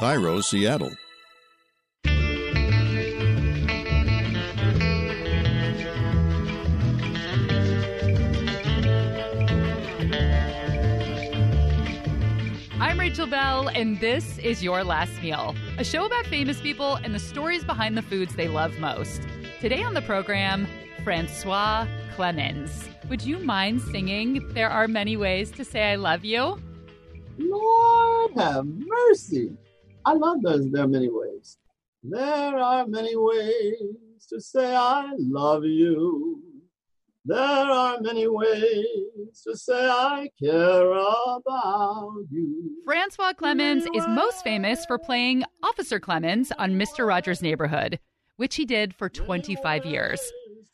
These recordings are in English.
KIRO, Seattle. I'm Rachel Belle, and this is Your Last Meal, a show about famous people and the stories behind the foods they love most. Today on the program, Francois Clemmons. Would you mind singing There Are Many Ways to Say I Love You? Lord have mercy. I love those. There are many ways. There are many ways to say I love you. There are many ways to say I care about you. Francois Clemmons is most famous for playing Officer Clemmons on Mr. Rogers' Neighborhood, which he did for 25 years.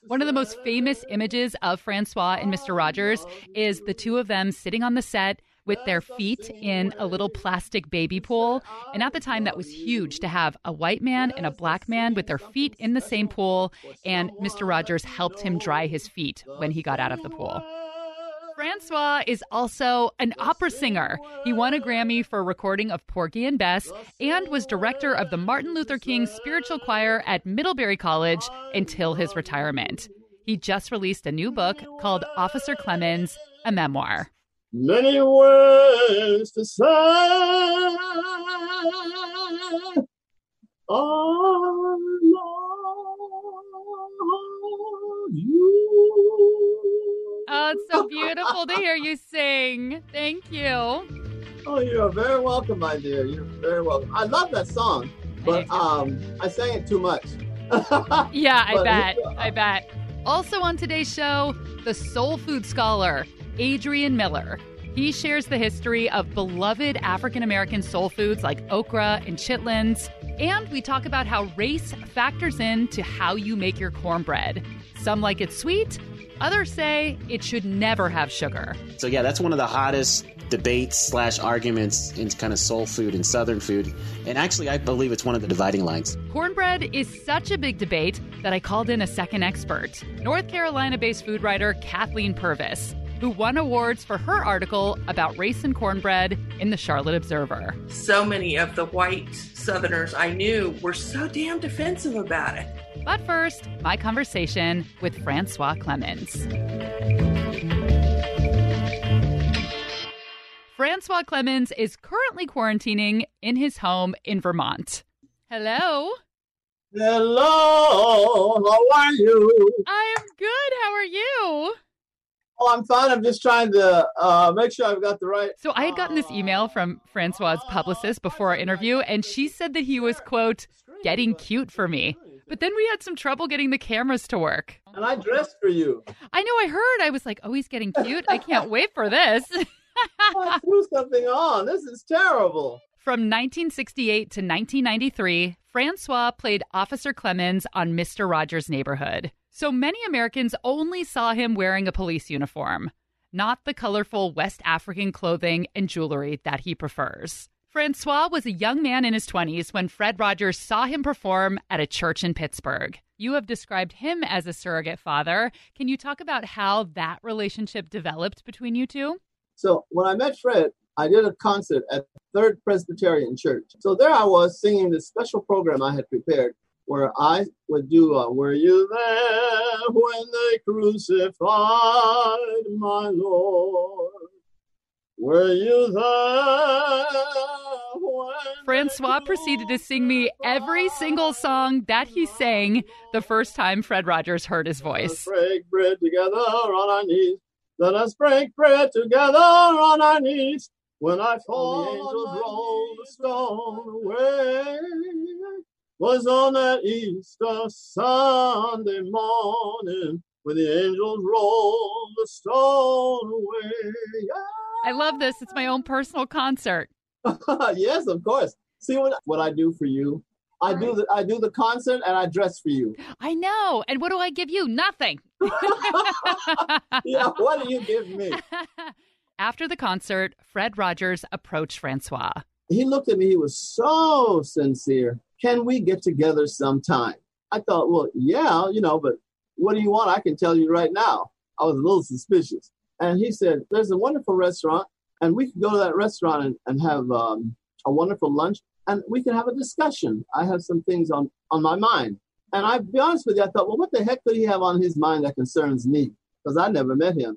One of the most famous images of Francois and Mr. Rogers is the two of them sitting on the set with their feet in a little plastic baby pool. And at the time, that was huge to have a white man and a black man with their feet in the same pool. And Mr. Rogers helped him dry his feet when he got out of the pool. Francois is also an opera singer. He won a Grammy for a recording of Porgy and Bess and was director of the Martin Luther King Spiritual Choir at Middlebury College until his retirement. He just released a new book called Officer Clemmons, a memoir. Many words to say I love you. Oh, it's so beautiful to hear you sing. Thank you. Oh, you're very welcome, my dear. You're very welcome. I love that song, but um, I sang it too much. yeah, I bet. I bet. Also on today's show, the soul food scholar, Adrian Miller. He shares the history of beloved African American soul foods like okra and chitlins. And we talk about how race factors into how you make your cornbread. Some like it sweet, others say it should never have sugar. So yeah, that's one of the hottest debates slash arguments in kind of soul food and southern food. And actually, I believe it's one of the dividing lines. Cornbread is such a big debate that I called in a second expert, North Carolina based food writer Kathleen Purvis, who won awards for her article about race and cornbread in the Charlotte Observer. so many of the white Southerners I knew were so damn defensive about it. But first, my conversation with Francois Clemmons. Francois Clemmons is currently quarantining in his home in Vermont. Hello. Hello, how are you? I am good. How are you? Oh, I'm fine. I'm just trying to uh, make sure I've got the right. So I had gotten this email from Francois's publicist before our interview, and she said that he was, quote, getting cute for me. But then we had some trouble getting the cameras to work. And I dressed for you. I know I heard. I was like, oh, he's getting cute. I can't wait for this. I threw something on. This is terrible. From 1968 to 1993, Francois played Officer Clemmons on Mr. Rogers' Neighborhood. So many Americans only saw him wearing a police uniform, not the colorful West African clothing and jewelry that he prefers. Francois was a young man in his 20s when Fred Rogers saw him perform at a church in Pittsburgh. You have described him as a surrogate father. Can you talk about how that relationship developed between you two? So when I met Fred, I did a concert at Third Presbyterian Church. So there I was singing this special program I had prepared where I would do uh, Were you there when they crucified my Lord? Were you there Francois proceeded to sing me every single song that he sang the first time Fred Rogers heard his voice. Let us voice. break bread together on our knees. Let us break bread together on our knees. When I fall, the angels roll the stone away. Was on that Easter Sunday morning when the angels rolled the stone away. I love this. It's my own personal concert. yes, of course. See what what I do for you. I do the I do the concert and I dress for you. I know. And what do I give you? Nothing. Yeah, what do you give me? After the concert, Fred Rogers approached Francois. he looked at me. He was so sincere. Can we get together sometime? I thought, well, yeah, you know, but what do you want? I can tell you right now. I was a little suspicious. And he said, there's a wonderful restaurant, and we could go to that restaurant and, and have um, a wonderful lunch. and we can have a discussion. I have some things on, on my mind. And I'll be honest with you, I thought, well, what the heck could he have on his mind that concerns me? Because I never met him.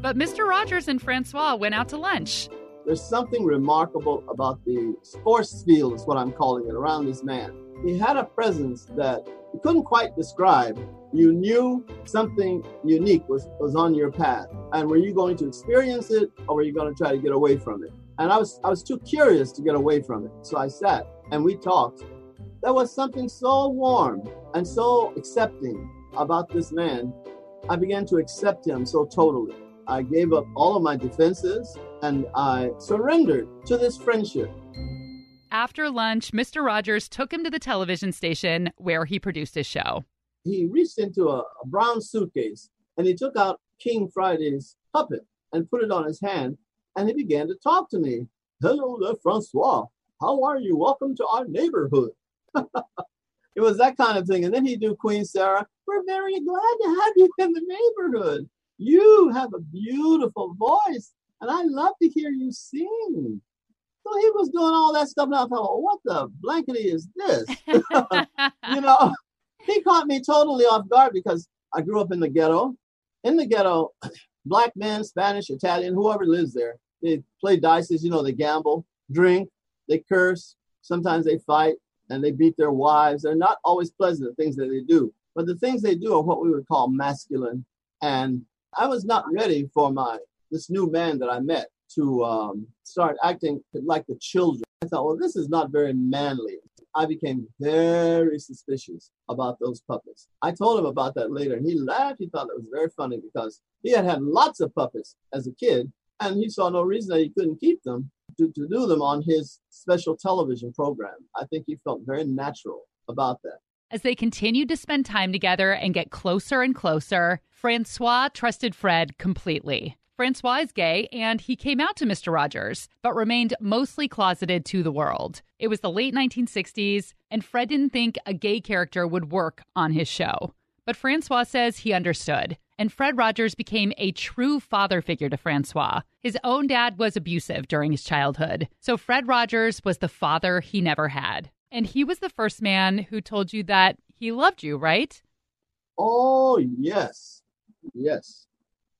But Mr. Rogers and Francois went out to lunch. There's something remarkable about the force field, is what I'm calling it, around this man. He had a presence that you couldn't quite describe. You knew something unique was, was on your path. And were you going to experience it or were you going to try to get away from it? And I was I was too curious to get away from it. So I sat and we talked. There was something so warm and so accepting about this man. I began to accept him so totally. I gave up all of my defenses and I surrendered to this friendship. After lunch, Mr. Rogers took him to the television station where he produced his show. He reached into a, a brown suitcase and he took out King Friday's puppet and put it on his hand and he began to talk to me. Hello there, Francois. How are you? Welcome to our neighborhood. it was that kind of thing. And then he'd do Queen Sarah. We're very glad to have you in the neighborhood. You have a beautiful voice, and I love to hear you sing. So he was doing all that stuff, and I thought, what the blankety is this? you know, he caught me totally off guard because I grew up in the ghetto. In the ghetto, black men, Spanish, Italian, whoever lives there, they play dice, you know, they gamble, drink, they curse, sometimes they fight, and they beat their wives. They're not always pleasant, the things that they do. But the things they do are what we would call masculine. And I was not ready for my this new man that I met to um, start acting like the children. I thought, well, this is not very manly. I became very suspicious about those puppets. I told him about that later, and he laughed. He thought it was very funny because he had had lots of puppets as a kid, and he saw no reason that he couldn't keep them to, to do them on his special television program. I think he felt very natural about that. As they continued to spend time together and get closer and closer, Francois trusted Fred completely. Francois is gay and he came out to Mr. Rogers, but remained mostly closeted to the world. It was the late 1960s, and Fred didn't think a gay character would work on his show. But Francois says he understood, and Fred Rogers became a true father figure to Francois. His own dad was abusive during his childhood, so Fred Rogers was the father he never had. And he was the first man who told you that he loved you, right? Oh, yes. Yes.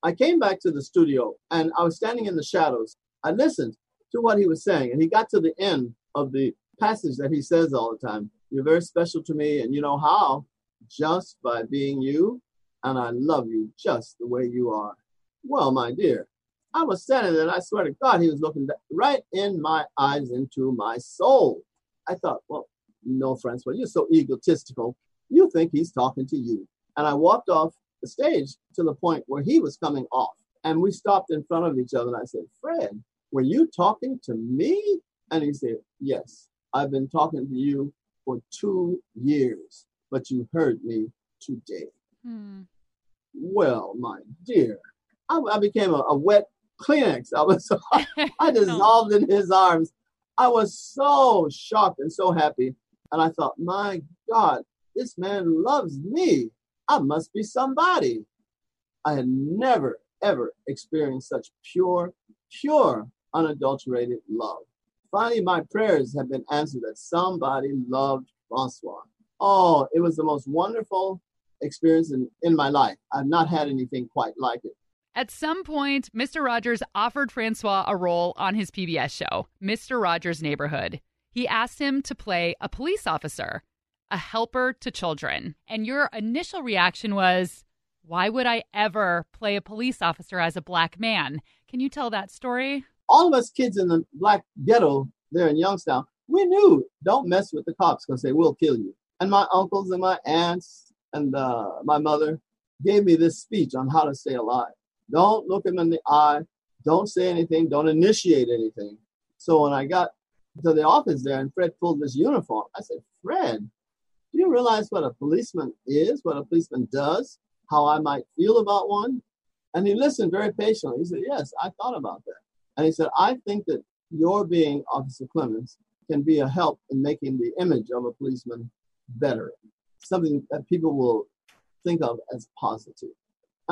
I came back to the studio and I was standing in the shadows. I listened to what he was saying, and he got to the end of the passage that he says all the time. You're very special to me, and you know how? Just by being you, and I love you just the way you are. Well, my dear, I was standing there, and I swear to God, he was looking right in my eyes, into my soul. I thought, well, no, Francois, you're so egotistical. You think he's talking to you. And I walked off the stage to the point where he was coming off. And we stopped in front of each other. And I said, Fred, were you talking to me? And he said, Yes, I've been talking to you for two years, but you heard me today. Hmm. Well, my dear, I, I became a, a, wet Kleenex. I was, I dissolved in his arms. I was so shocked and so happy. And I thought, my God, this man loves me. I must be somebody. I had never, ever experienced such pure, pure, unadulterated love. Finally, my prayers have been answered that somebody loved Francois. Oh, it was the most wonderful experience in, in my life. I've not had anything quite like it. At some point, Mr. Rogers offered Francois a role on his PBS show, Mr. Rogers' Neighborhood. He asked him to play a police officer a helper to children. And your initial reaction was, why would I ever play a police officer as a black man? Can you tell that story? All of us kids in the black ghetto there in Youngstown, we knew don't mess with the cops because they will kill you. And my uncles and my aunts and uh, my mother gave me this speech on how to stay alive. Don't look him in the eye. Don't say anything. Don't initiate anything. So when I got to the office there and Fred pulled this uniform, I said, Fred, do you realize what a policeman is, what a policeman does, how I might feel about one? And he listened very patiently. He said, Yes, I thought about that. And he said, I think that your being Officer Clemmons can be a help in making the image of a policeman better, something that people will think of as positive.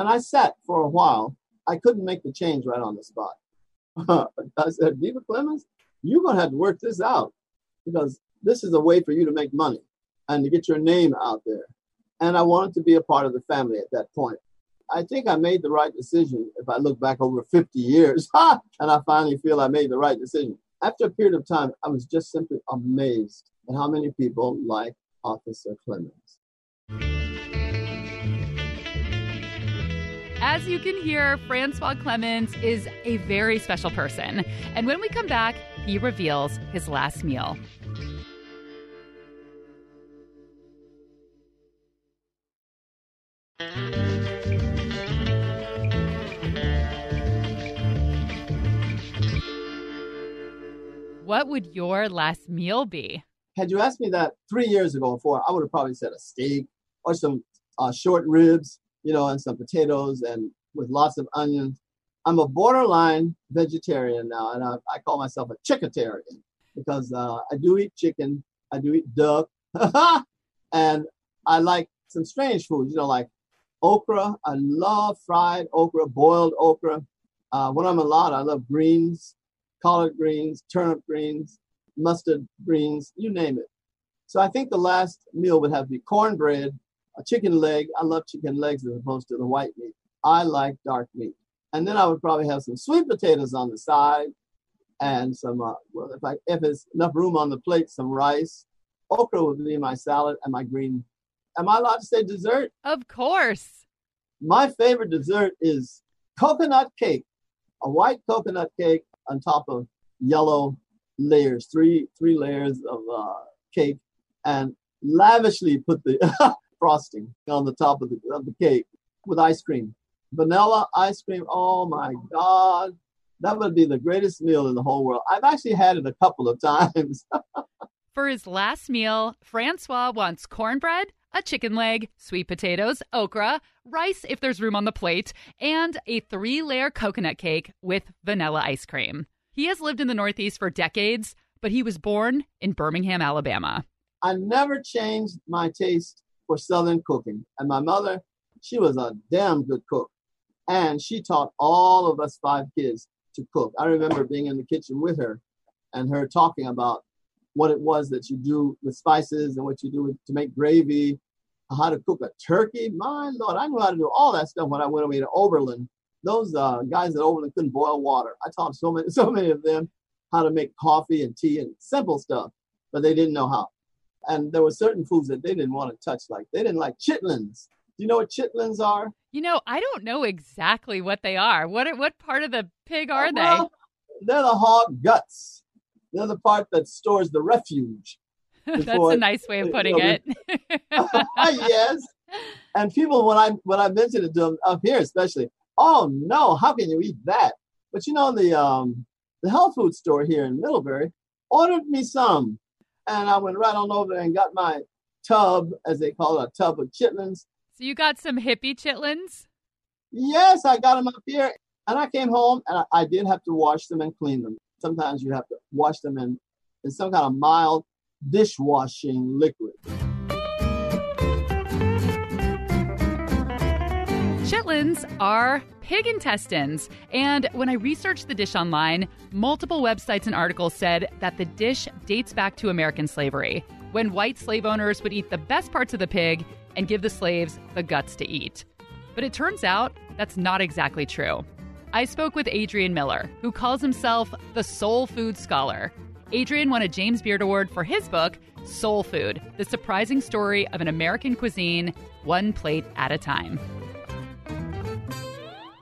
And I sat for a while. I couldn't make the change right on the spot. I said, Viva Clemmons? you're going to have to work this out because this is a way for you to make money and to get your name out there. And I wanted to be a part of the family at that point. I think I made the right decision if I look back over 50 years and I finally feel I made the right decision. After a period of time, I was just simply amazed at how many people like Officer Clemmons. As you can hear, Francois Clemmons is a very special person. And when we come back, he reveals his last meal. What would your last meal be? Had you asked me that three years ago before, I would have probably said a steak or some uh, short ribs, you know, and some potatoes and with lots of onions. I'm a borderline vegetarian now, and I, I call myself a chickatarian because uh, I do eat chicken, I do eat duck, and I like some strange foods, you know, like okra. I love fried okra, boiled okra. Uh, when I'm a lot, I love greens, collard greens, turnip greens, mustard greens, you name it. So I think the last meal would have to be cornbread, a chicken leg. I love chicken legs as opposed to the white meat. I like dark meat. And then I would probably have some sweet potatoes on the side and some, uh, well, if, I, if there's enough room on the plate, some rice. Okra would be my salad and my green. Am I allowed to say dessert? Of course. My favorite dessert is coconut cake, a white coconut cake on top of yellow layers, three three layers of uh, cake, and lavishly put the frosting on the top of the, of the cake with ice cream vanilla ice cream. Oh my God. That would be the greatest meal in the whole world. I've actually had it a couple of times. For his last meal, Francois wants cornbread, a chicken leg, sweet potatoes, okra, rice if there's room on the plate, and a three layer coconut cake with vanilla ice cream. He has lived in the Northeast for decades, but he was born in Birmingham, Alabama. I never changed my taste for Southern cooking. And my mother, she was a damn good cook. And she taught all of us five kids to cook. I remember being in the kitchen with her and her talking about what it was that you do with spices and what you do to make gravy, how to cook a turkey. My Lord, I knew how to do all that stuff when I went away to Oberlin. Those uh, guys at Oberlin couldn't boil water. I taught so many, so many of them how to make coffee and tea and simple stuff, but they didn't know how. And there were certain foods that they didn't want to touch, like they didn't like chitlins. Do you know what chitlins are? You know, I don't know exactly what they are. What what part of the pig are oh, well, they? They're the hog guts. They're the part that stores the refuge. That's a nice way of putting you know, it. yes. And people, when I when I mentioned it to them up here, especially, oh no, how can you eat that? But you know, the um the health food store here in Middlebury ordered me some, and I went right on over there and got my tub, as they call it, a tub of chitlins, so you got some hippie chitlins? Yes, I got them up here. And I came home and I, I did have to wash them and clean them. Sometimes you have to wash them in, in some kind of mild dishwashing liquid. Chitlins are pig intestines. And when I researched the dish online, multiple websites and articles said that the dish dates back to American slavery, when white slave owners would eat the best parts of the pig and give the slaves the guts to eat. But it turns out that's not exactly true. I spoke with Adrian Miller, who calls himself the soul food scholar. Adrian won a James Beard Award for his book, Soul Food The Surprising Story of an American Cuisine, One Plate at a Time.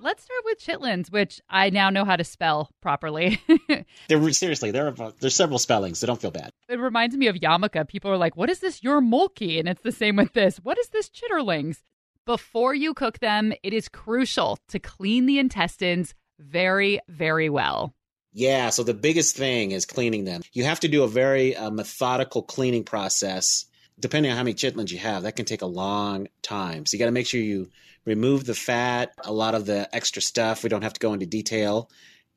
Let's start with chitlins, which I now know how to spell properly. there, seriously, there are there's several spellings, so don't feel bad. It reminds me of yarmulke. People are like, "What is this your mulkey?" And it's the same with this. What is this chitterlings? Before you cook them, it is crucial to clean the intestines very, very well. Yeah, so the biggest thing is cleaning them. You have to do a very uh, methodical cleaning process. Depending on how many chitlins you have, that can take a long time. So you got to make sure you remove the fat, a lot of the extra stuff. We don't have to go into detail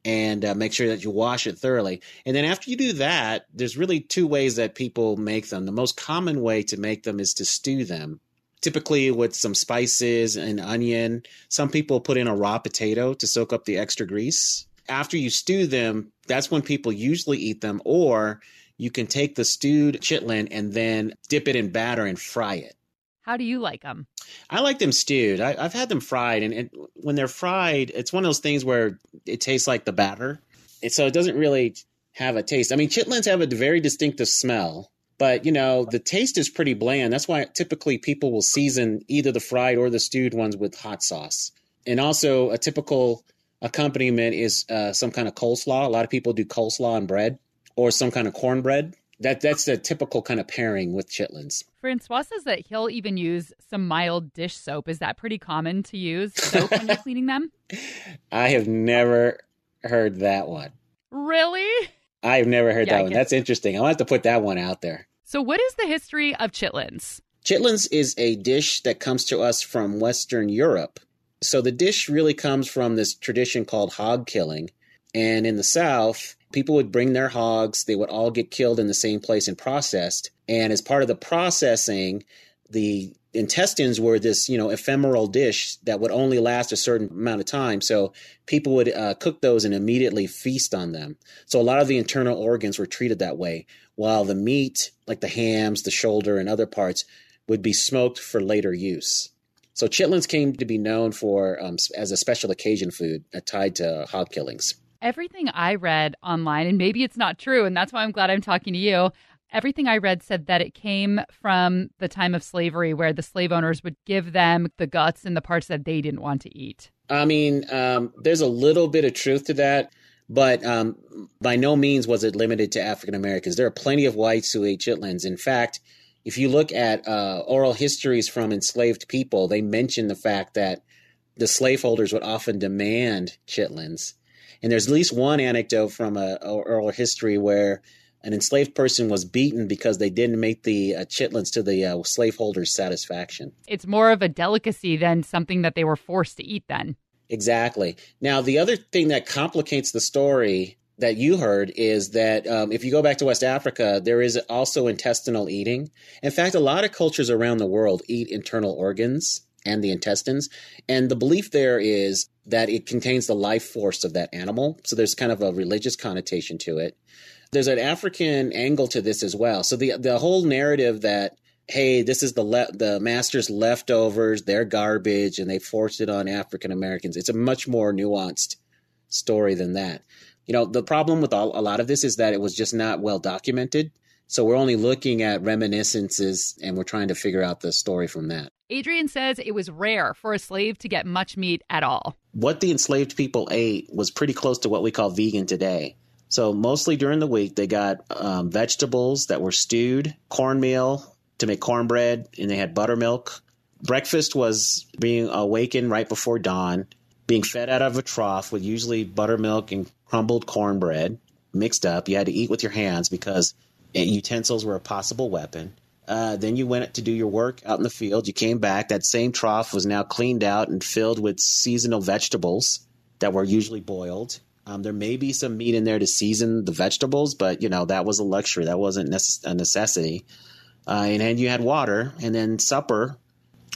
and uh, make sure that you wash it thoroughly. And then after you do that, there's really two ways that people make them. The most common way to make them is to stew them, typically with some spices and onion. Some people put in a raw potato to soak up the extra grease. After you stew them, that's when people usually eat them, or you can take the stewed chitlin and then dip it in batter and fry it. How do you like them? I like them stewed. I, have had them fried, and, and, when they're fried, it's one of those things where it tastes like the batter. And so it doesn't really have a taste. I mean, chitlins have a very distinctive smell, but you know, the taste is pretty bland. That's why typically people will season either the fried or the stewed ones with hot sauce. And also, a typical accompaniment is uh, some kind of coleslaw. A lot of people do coleslaw and bread or some kind of cornbread. That that's the typical kind of pairing with chitlins. Francois says that he'll even use some mild dish soap. Is that pretty common to use soap when you're cleaning them? I have never heard that one. Really? I've never heard yeah, that one. That's interesting. I'll have to put that one out there. So, what is the history of chitlins? Chitlins is a dish that comes to us from Western Europe. So, the dish really comes from this tradition called hog killing. And in the South, people would bring their hogs, they would all get killed in the same place and processed. And as part of the processing, the intestines were this, you know, ephemeral dish that would only last a certain amount of time. So people would uh, cook those and immediately feast on them. So a lot of the internal organs were treated that way, while the meat, like the hams, the shoulder, and other parts, would be smoked for later use. So chitlins came to be known for um, as a special occasion food uh, tied to hog killings everything I read online, and maybe it's not true, and that's why I'm glad I'm talking to you. Everything I read said that it came from the time of slavery where the slave owners would give them the guts and the parts that they didn't want to eat. I mean, um, there's a little bit of truth to that, but um, by no means was it limited to African Americans. There are plenty of whites who ate chitlins. In fact, if you look at uh, oral histories from enslaved people, they mention the fact that the slaveholders would often demand chitlins and there's at least one anecdote from a, a oral history where an enslaved person was beaten because they didn't make the uh, chitlins to the uh, slaveholder's satisfaction. It's more of a delicacy than something that they were forced to eat then. Exactly. Now, the other thing that complicates the story that you heard is that um, if you go back to West Africa, there is also intestinal eating. In fact, a lot of cultures around the world eat internal organs and the intestines. And the belief there is that it contains the life force of that animal. So there's kind of a religious connotation to it. There's an African angle to this as well. So the the whole narrative that hey, this is the le- the master's leftovers, they're garbage, and they forced it on African Americans. It's a much more nuanced story than that. You know, the problem with all, a lot of this is that it was just not well documented. So we're only looking at reminiscences and we're trying to figure out the story from that. Adrian says it was rare for a slave to get much meat at all. What the enslaved people ate was pretty close to what we call vegan today. So, mostly during the week, they got um, vegetables that were stewed, cornmeal to make cornbread, and they had buttermilk. Breakfast was being awakened right before dawn, being fed out of a trough with usually buttermilk and crumbled cornbread mixed up. You had to eat with your hands because utensils were a possible weapon. Uh, then you went to do your work out in the field. You came back. That same trough was now cleaned out and filled with seasonal vegetables that were usually boiled. Um, there may be some meat in there to season the vegetables, but you know that was a luxury. That wasn't a necessity. Uh, and you had water, and then supper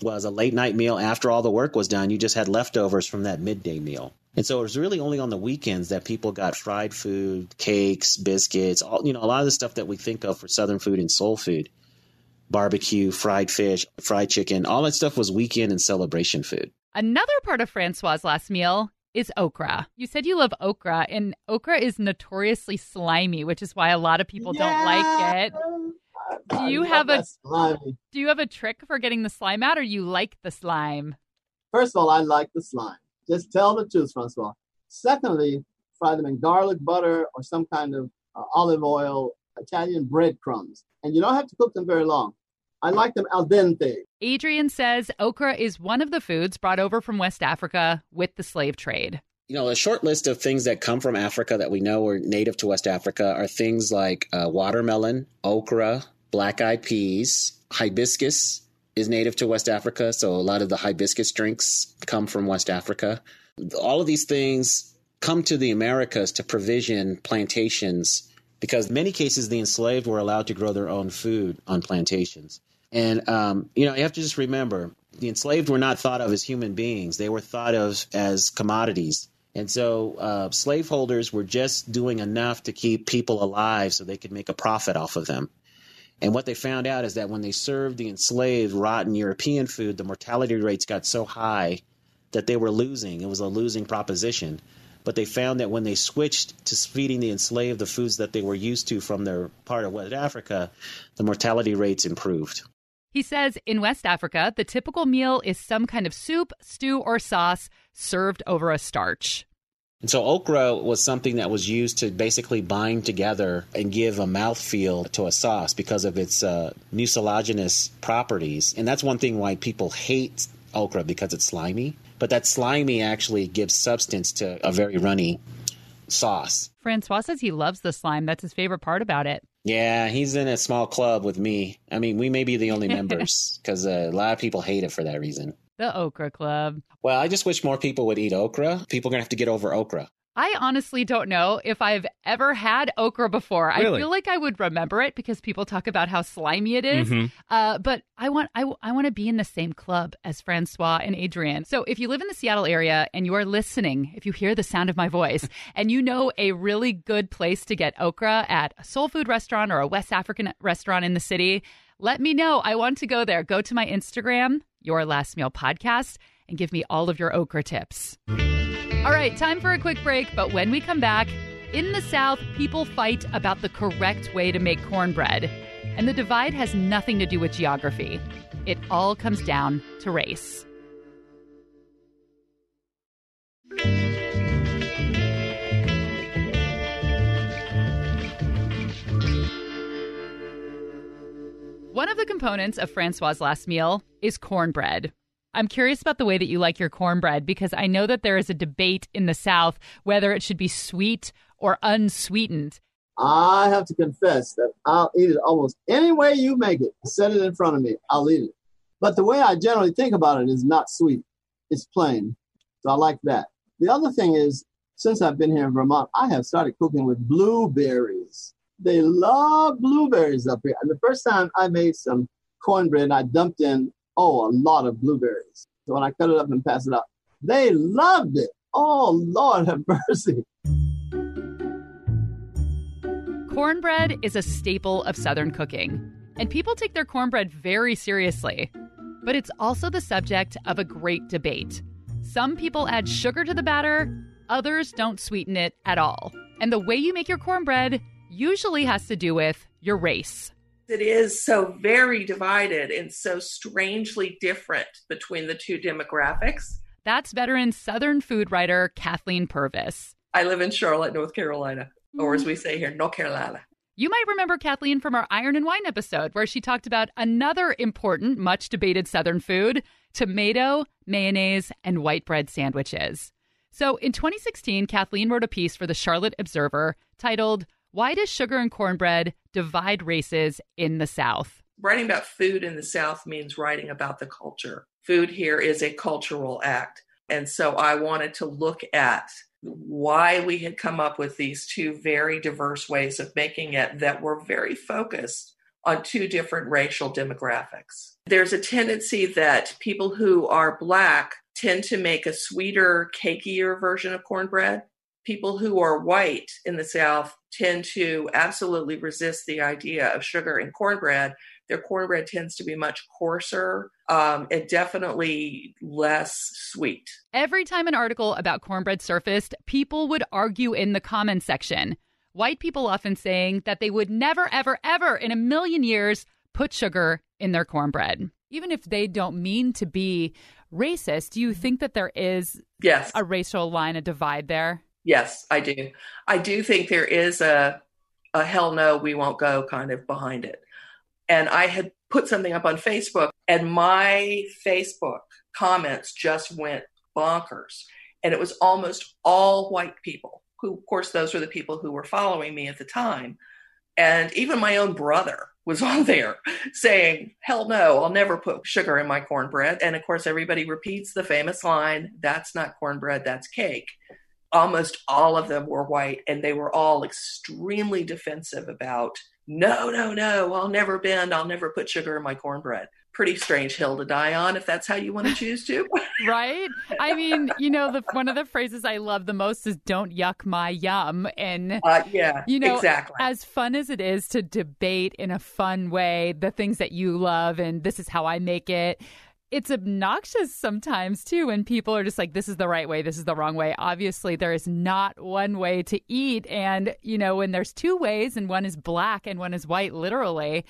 was a late night meal after all the work was done. You just had leftovers from that midday meal. And so it was really only on the weekends that people got fried food, cakes, biscuits, all you know, a lot of the stuff that we think of for Southern food and soul food barbecue, fried fish, fried chicken. All that stuff was weekend and celebration food. Another part of Francois' last meal is okra. You said you love okra, and okra is notoriously slimy, which is why a lot of people yeah. don't like it. Do you have a do you have a trick for getting the slime out, or you like the slime? First of all, I like the slime. Just tell the truth, Francois. Secondly, fry them in garlic butter or some kind of uh, olive oil, Italian breadcrumbs and you don't have to cook them very long. I like them al dente. Adrian says okra is one of the foods brought over from West Africa with the slave trade. You know, a short list of things that come from Africa that we know are native to West Africa are things like uh, watermelon, okra, black eyed peas, hibiscus is native to West Africa. So a lot of the hibiscus drinks come from West Africa. All of these things come to the Americas to provision plantations because in many cases the enslaved were allowed to grow their own food on plantations. And um, you know, you have to just remember the enslaved were not thought of as human beings; they were thought of as commodities. And so uh, slaveholders were just doing enough to keep people alive so they could make a profit off of them. And what they found out is that when they served the enslaved rotten European food, the mortality rates got so high that they were losing. It was a losing proposition. But they found that when they switched to feeding the enslaved the foods that they were used to from their part of West Africa, the mortality rates improved. He says in West Africa, the typical meal is some kind of soup, stew, or sauce served over a starch. And so okra was something that was used to basically bind together and give a mouthfeel to a sauce because of its uh, mucilaginous properties. And that's one thing why people hate okra because it's slimy. But that slimy actually gives substance to a very runny sauce. Francois says he loves the slime. That's his favorite part about it. Yeah, he's in a small club with me. I mean, we may be the only members because uh, a lot of people hate it for that reason. The Okra Club. Well, I just wish more people would eat okra. People are going to have to get over okra. I honestly don't know if I've ever had okra before. Really? I feel like I would remember it because people talk about how slimy it is. Mhm. Uh, but I want I, I want to be in the same club as Francois and Adrian. So if you live in the Seattle area and you are listening, if you hear the sound of my voice and you know a really good place to get okra at a soul food restaurant or a West African restaurant in the city, let me know. I want to go there. Go to my Instagram, Your Last Meal Podcast, and give me all of your okra tips. All right, time for a quick break. But when we come back, in the South, people fight about the correct way to make cornbread. And the divide has nothing to do with geography, it all comes down to race. One of the components of Francois' last meal is cornbread. I'm curious about the way that you like your cornbread because I know that there is a debate in the South whether it should be sweet or unsweetened. I have to confess that I'll eat it almost any way you make it. Set it in front of me, I'll eat it. But the way I generally think about it is not sweet, it's plain. So I like that. The other thing is, since I've been here in Vermont, I have started cooking with blueberries. They love blueberries up here. And the first time I made some cornbread, I dumped in, oh, a lot of blueberries. So when I cut it up and pass it out, they loved it. Oh, Lord have mercy. Cornbread is a staple of Southern cooking, and people take their cornbread very seriously. But it's also the subject of a great debate. Some people add sugar to the batter, others don't sweeten it at all. And the way you make your cornbread usually has to do with your race. It is so very divided and so strangely different between the two demographics. That's veteran Southern food writer Kathleen Purvis. I live in Charlotte, North Carolina, or as we mm. say here, North Carolina. You might remember Kathleen from our Iron and Wine episode, where she talked about another important, much debated Southern food tomato, mayonnaise, and white bread sandwiches. So in 2016, Kathleen wrote a piece for the Charlotte Observer titled, Why Does Sugar and Cornbread Divide Races in the South? Writing about food in the South means writing about the culture. Food here is a cultural act. And so I wanted to look at why we had come up with these two very diverse ways of making it that were very focused on two different racial demographics. There's a tendency that people who are Black tend to make a sweeter, cakier version of cornbread. People who are white in the South tend to absolutely resist the idea of sugar in cornbread. Their cornbread tends to be much coarser um, and definitely less sweet. Every time an article about cornbread surfaced, people would argue in the comments section. White people often saying that they would never, ever, ever in a million years put sugar in their cornbread. Even if they don't mean to be racist, do you think that there is Yes. a racial line, a divide there? Yes, I do. I do think there is a a hell no, we won't go kind of behind it. And I had put something up on Facebook, and my Facebook comments just went bonkers. And it was almost all white people, who, of course, those were the people who were following me at the time. And even my own brother was on there saying, Hell no, I'll never put sugar in my cornbread. And of course, everybody repeats the famous line, That's not cornbread, that's cake almost all of them were white and they were all extremely defensive about no no no i'll never bend i'll never put sugar in my cornbread pretty strange hill to die on if that's how you want to choose to. right? I mean, you know, the one of the phrases I love the most is "Don't yuck my yum," and uh, yeah, you know, exactly. As fun as it is to debate in a fun way the things that you love, and this is how I make it. It's obnoxious sometimes too when people are just like, this is the right way, this is the wrong way. Obviously, there is not one way to eat. And, you know, when there's two ways and one is black and one is white, literally,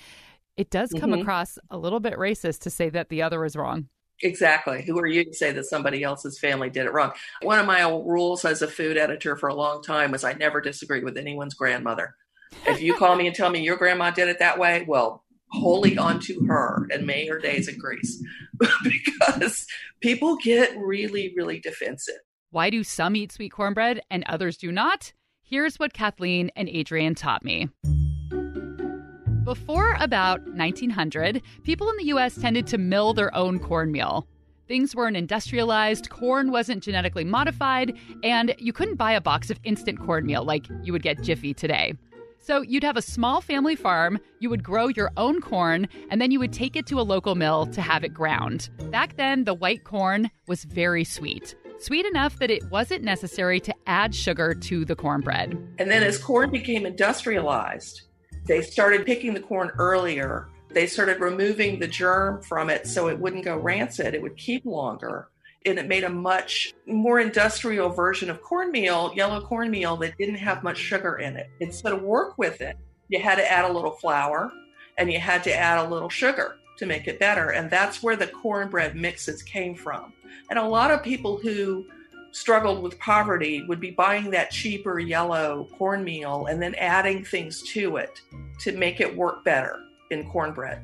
it does come mm-hmm. across a little bit racist to say that the other is wrong. Exactly. Who are you to say that somebody else's family did it wrong? One of my rules as a food editor for a long time was I never disagree with anyone's grandmother. If you call me and tell me your grandma did it that way, well, wholly onto her and may her days in grace because people get really, really defensive. Why do some eat sweet cornbread and others do not? Here's what Kathleen and Adrian taught me. Before about 1900, people in the US tended to mill their own cornmeal. Things weren't industrialized, corn wasn't genetically modified, and you couldn't buy a box of instant cornmeal like you would get Jiffy today. So you'd have a small family farm, you would grow your own corn, and then you would take it to a local mill to have it ground. Back then, the white corn was very sweet. Sweet enough that it wasn't necessary to add sugar to the cornbread. And then as corn became industrialized, they started picking the corn earlier. They started removing the germ from it so it wouldn't go rancid, it would keep longer. And it made a much more industrial version of cornmeal, yellow cornmeal, that didn't have much sugar in it. Instead of work with it, you had to add a little flour and you had to add a little sugar to make it better. And that's where the cornbread mixes came from. And a lot of people who struggled with poverty would be buying that cheaper yellow cornmeal and then adding things to it to make it work better in cornbread.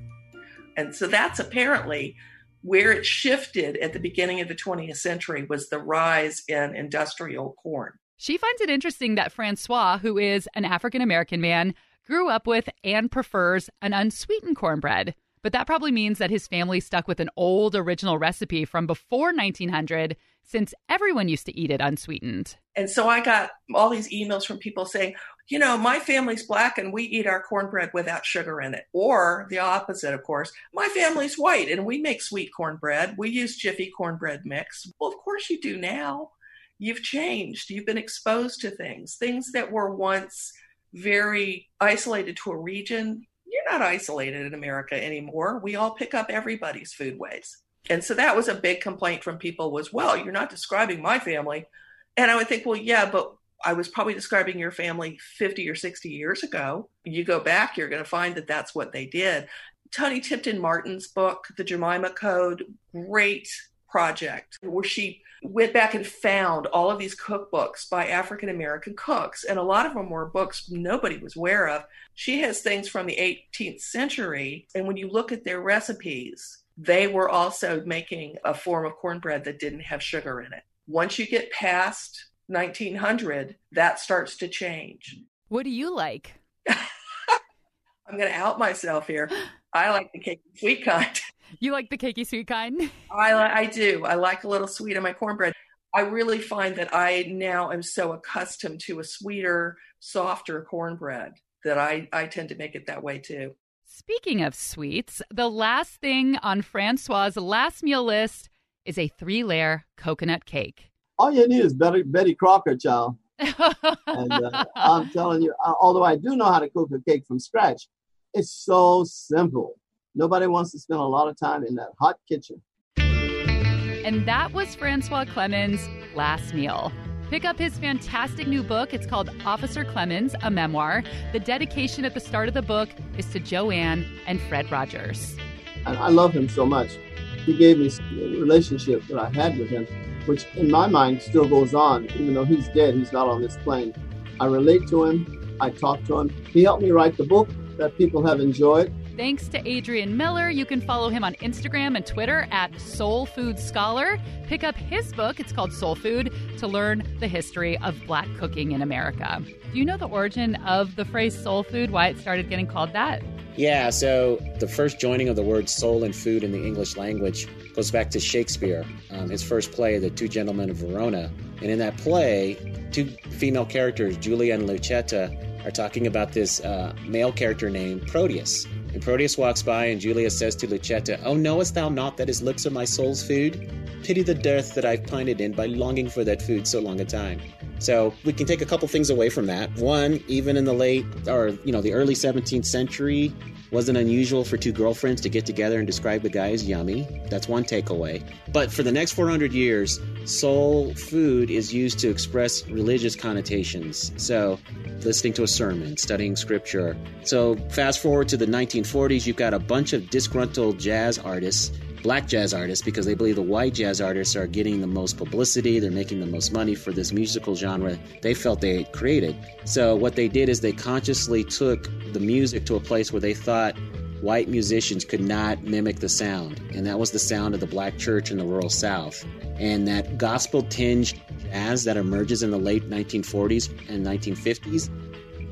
And so that's apparently where it shifted at the beginning of the 20th century was the rise in industrial corn. She finds it interesting that Francois, who is an African American man, grew up with and prefers an unsweetened cornbread. But that probably means that his family stuck with an old original recipe from before 1900 since everyone used to eat it unsweetened. And so I got all these emails from people saying, you know, my family's black and we eat our cornbread without sugar in it. Or the opposite, of course, my family's white and we make sweet cornbread. We use Jiffy cornbread mix. Well, of course you do now. You've changed. You've been exposed to things, things that were once very isolated to a region. You're not isolated in America anymore. We all pick up everybody's food ways. And so that was a big complaint from people was, well, you're not describing my family. And I would think, well, yeah, but I was probably describing your family 50 or 60 years ago. You go back, you're going to find that that's what they did. Toni Tipton Martin's book, The Jemima Code, great project where she went back and found all of these cookbooks by African American cooks. And a lot of them were books nobody was aware of. She has things from the 18th century. And when you look at their recipes, they were also making a form of cornbread that didn't have sugar in it. Once you get past 1900, that starts to change. What do you like? I'm going to out myself here. I like the cakey sweet kind. You like the cakey sweet kind? I, I do. I like a little sweet in my cornbread. I really find that I now am so accustomed to a sweeter, softer cornbread that I, I tend to make it that way too. Speaking of sweets, the last thing on Francois's last meal list is a three layer coconut cake. All you need is Betty, Betty Crocker, child. and uh, I'm telling you, uh, although I do know how to cook a cake from scratch, it's so simple. Nobody wants to spend a lot of time in that hot kitchen. And that was Francois Clemmons' last meal. Pick up his fantastic new book. It's called Officer Clemmons, a memoir. The dedication at the start of the book is to Joanne and Fred Rogers. And I love him so much. He gave me the relationship that I had with him, which in my mind still goes on, even though he's dead, he's not on this plane. I relate to him, I talk to him. He helped me write the book that people have enjoyed. Thanks to Adrian Miller. You can follow him on Instagram and Twitter at Soul Food Scholar. Pick up his book, it's called Soul Food, to learn the history of black cooking in America. Do you know the origin of the phrase soul food, why it started getting called that? Yeah, so the first joining of the word soul and food in the English language goes back to Shakespeare, um, his first play, The Two Gentlemen of Verona. And in that play, two female characters, Julia and Lucetta, are talking about this uh, male character named Proteus And Proteus walks by, and Julia says to Lucetta, Oh, knowest thou not that his lips are my soul's food? Pity the dearth that I've pined in by longing for that food so long a time. So we can take a couple things away from that. One, even in the late or you know the early 17th century, wasn't unusual for two girlfriends to get together and describe the guy as yummy. That's one takeaway. But for the next 400 years, soul food is used to express religious connotations. So, listening to a sermon, studying scripture. So, fast forward to the 1940s, you've got a bunch of disgruntled jazz artists black jazz artists because they believe the white jazz artists are getting the most publicity, they're making the most money for this musical genre they felt they created. So what they did is they consciously took the music to a place where they thought white musicians could not mimic the sound, and that was the sound of the black church in the rural South. And that gospel tinged jazz that emerges in the late 1940s and 1950s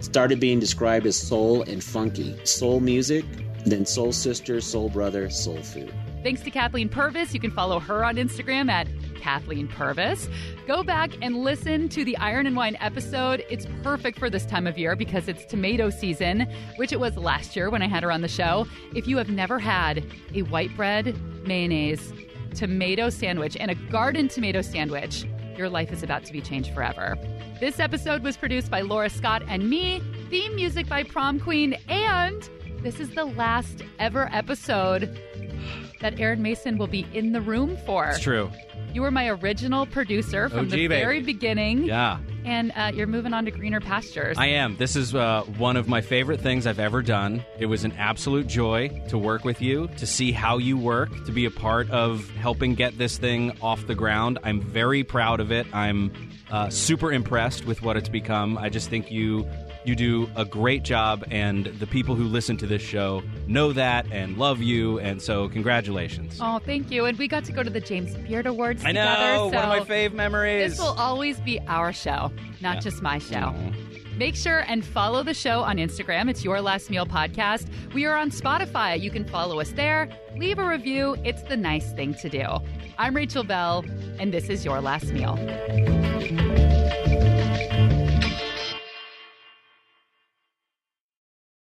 started being described as soul and funky. Soul music, then soul sister, soul brother, soul food. Thanks to Kathleen Purvis. You can follow her on Instagram at Kathleen Purvis. Go back and listen to the Iron and Wine episode. It's perfect for this time of year because it's tomato season, which it was last year when I had her on the show. If you have never had a white bread, mayonnaise, tomato sandwich, and a garden tomato sandwich, your life is about to be changed forever. This episode was produced by Laura Scott and me, theme music by Prom Queen, and this is the last ever episode that Aaron Mason will be in the room for. It's true. You were my original producer from OG, the very baby. beginning. Yeah. And uh, you're moving on to greener pastures. I am. This is uh, one of my favorite things I've ever done. It was an absolute joy to work with you, to see how you work, to be a part of helping get this thing off the ground. I'm very proud of it. I'm uh, super impressed with what it's become. I just think you you do a great job, and the people who listen to this show know that and love you. And so, congratulations. Oh, thank you. And we got to go to the James Beard Awards I know together. one of my fave memories. This will always be our show, not Yeah. just my show. Aw. Make sure and follow the show on Instagram. It's Your Last Meal Podcast. We are on Spotify. You can follow us there. Leave a review. It's the nice thing to do. I'm Rachel Belle, and this is Your Last Meal.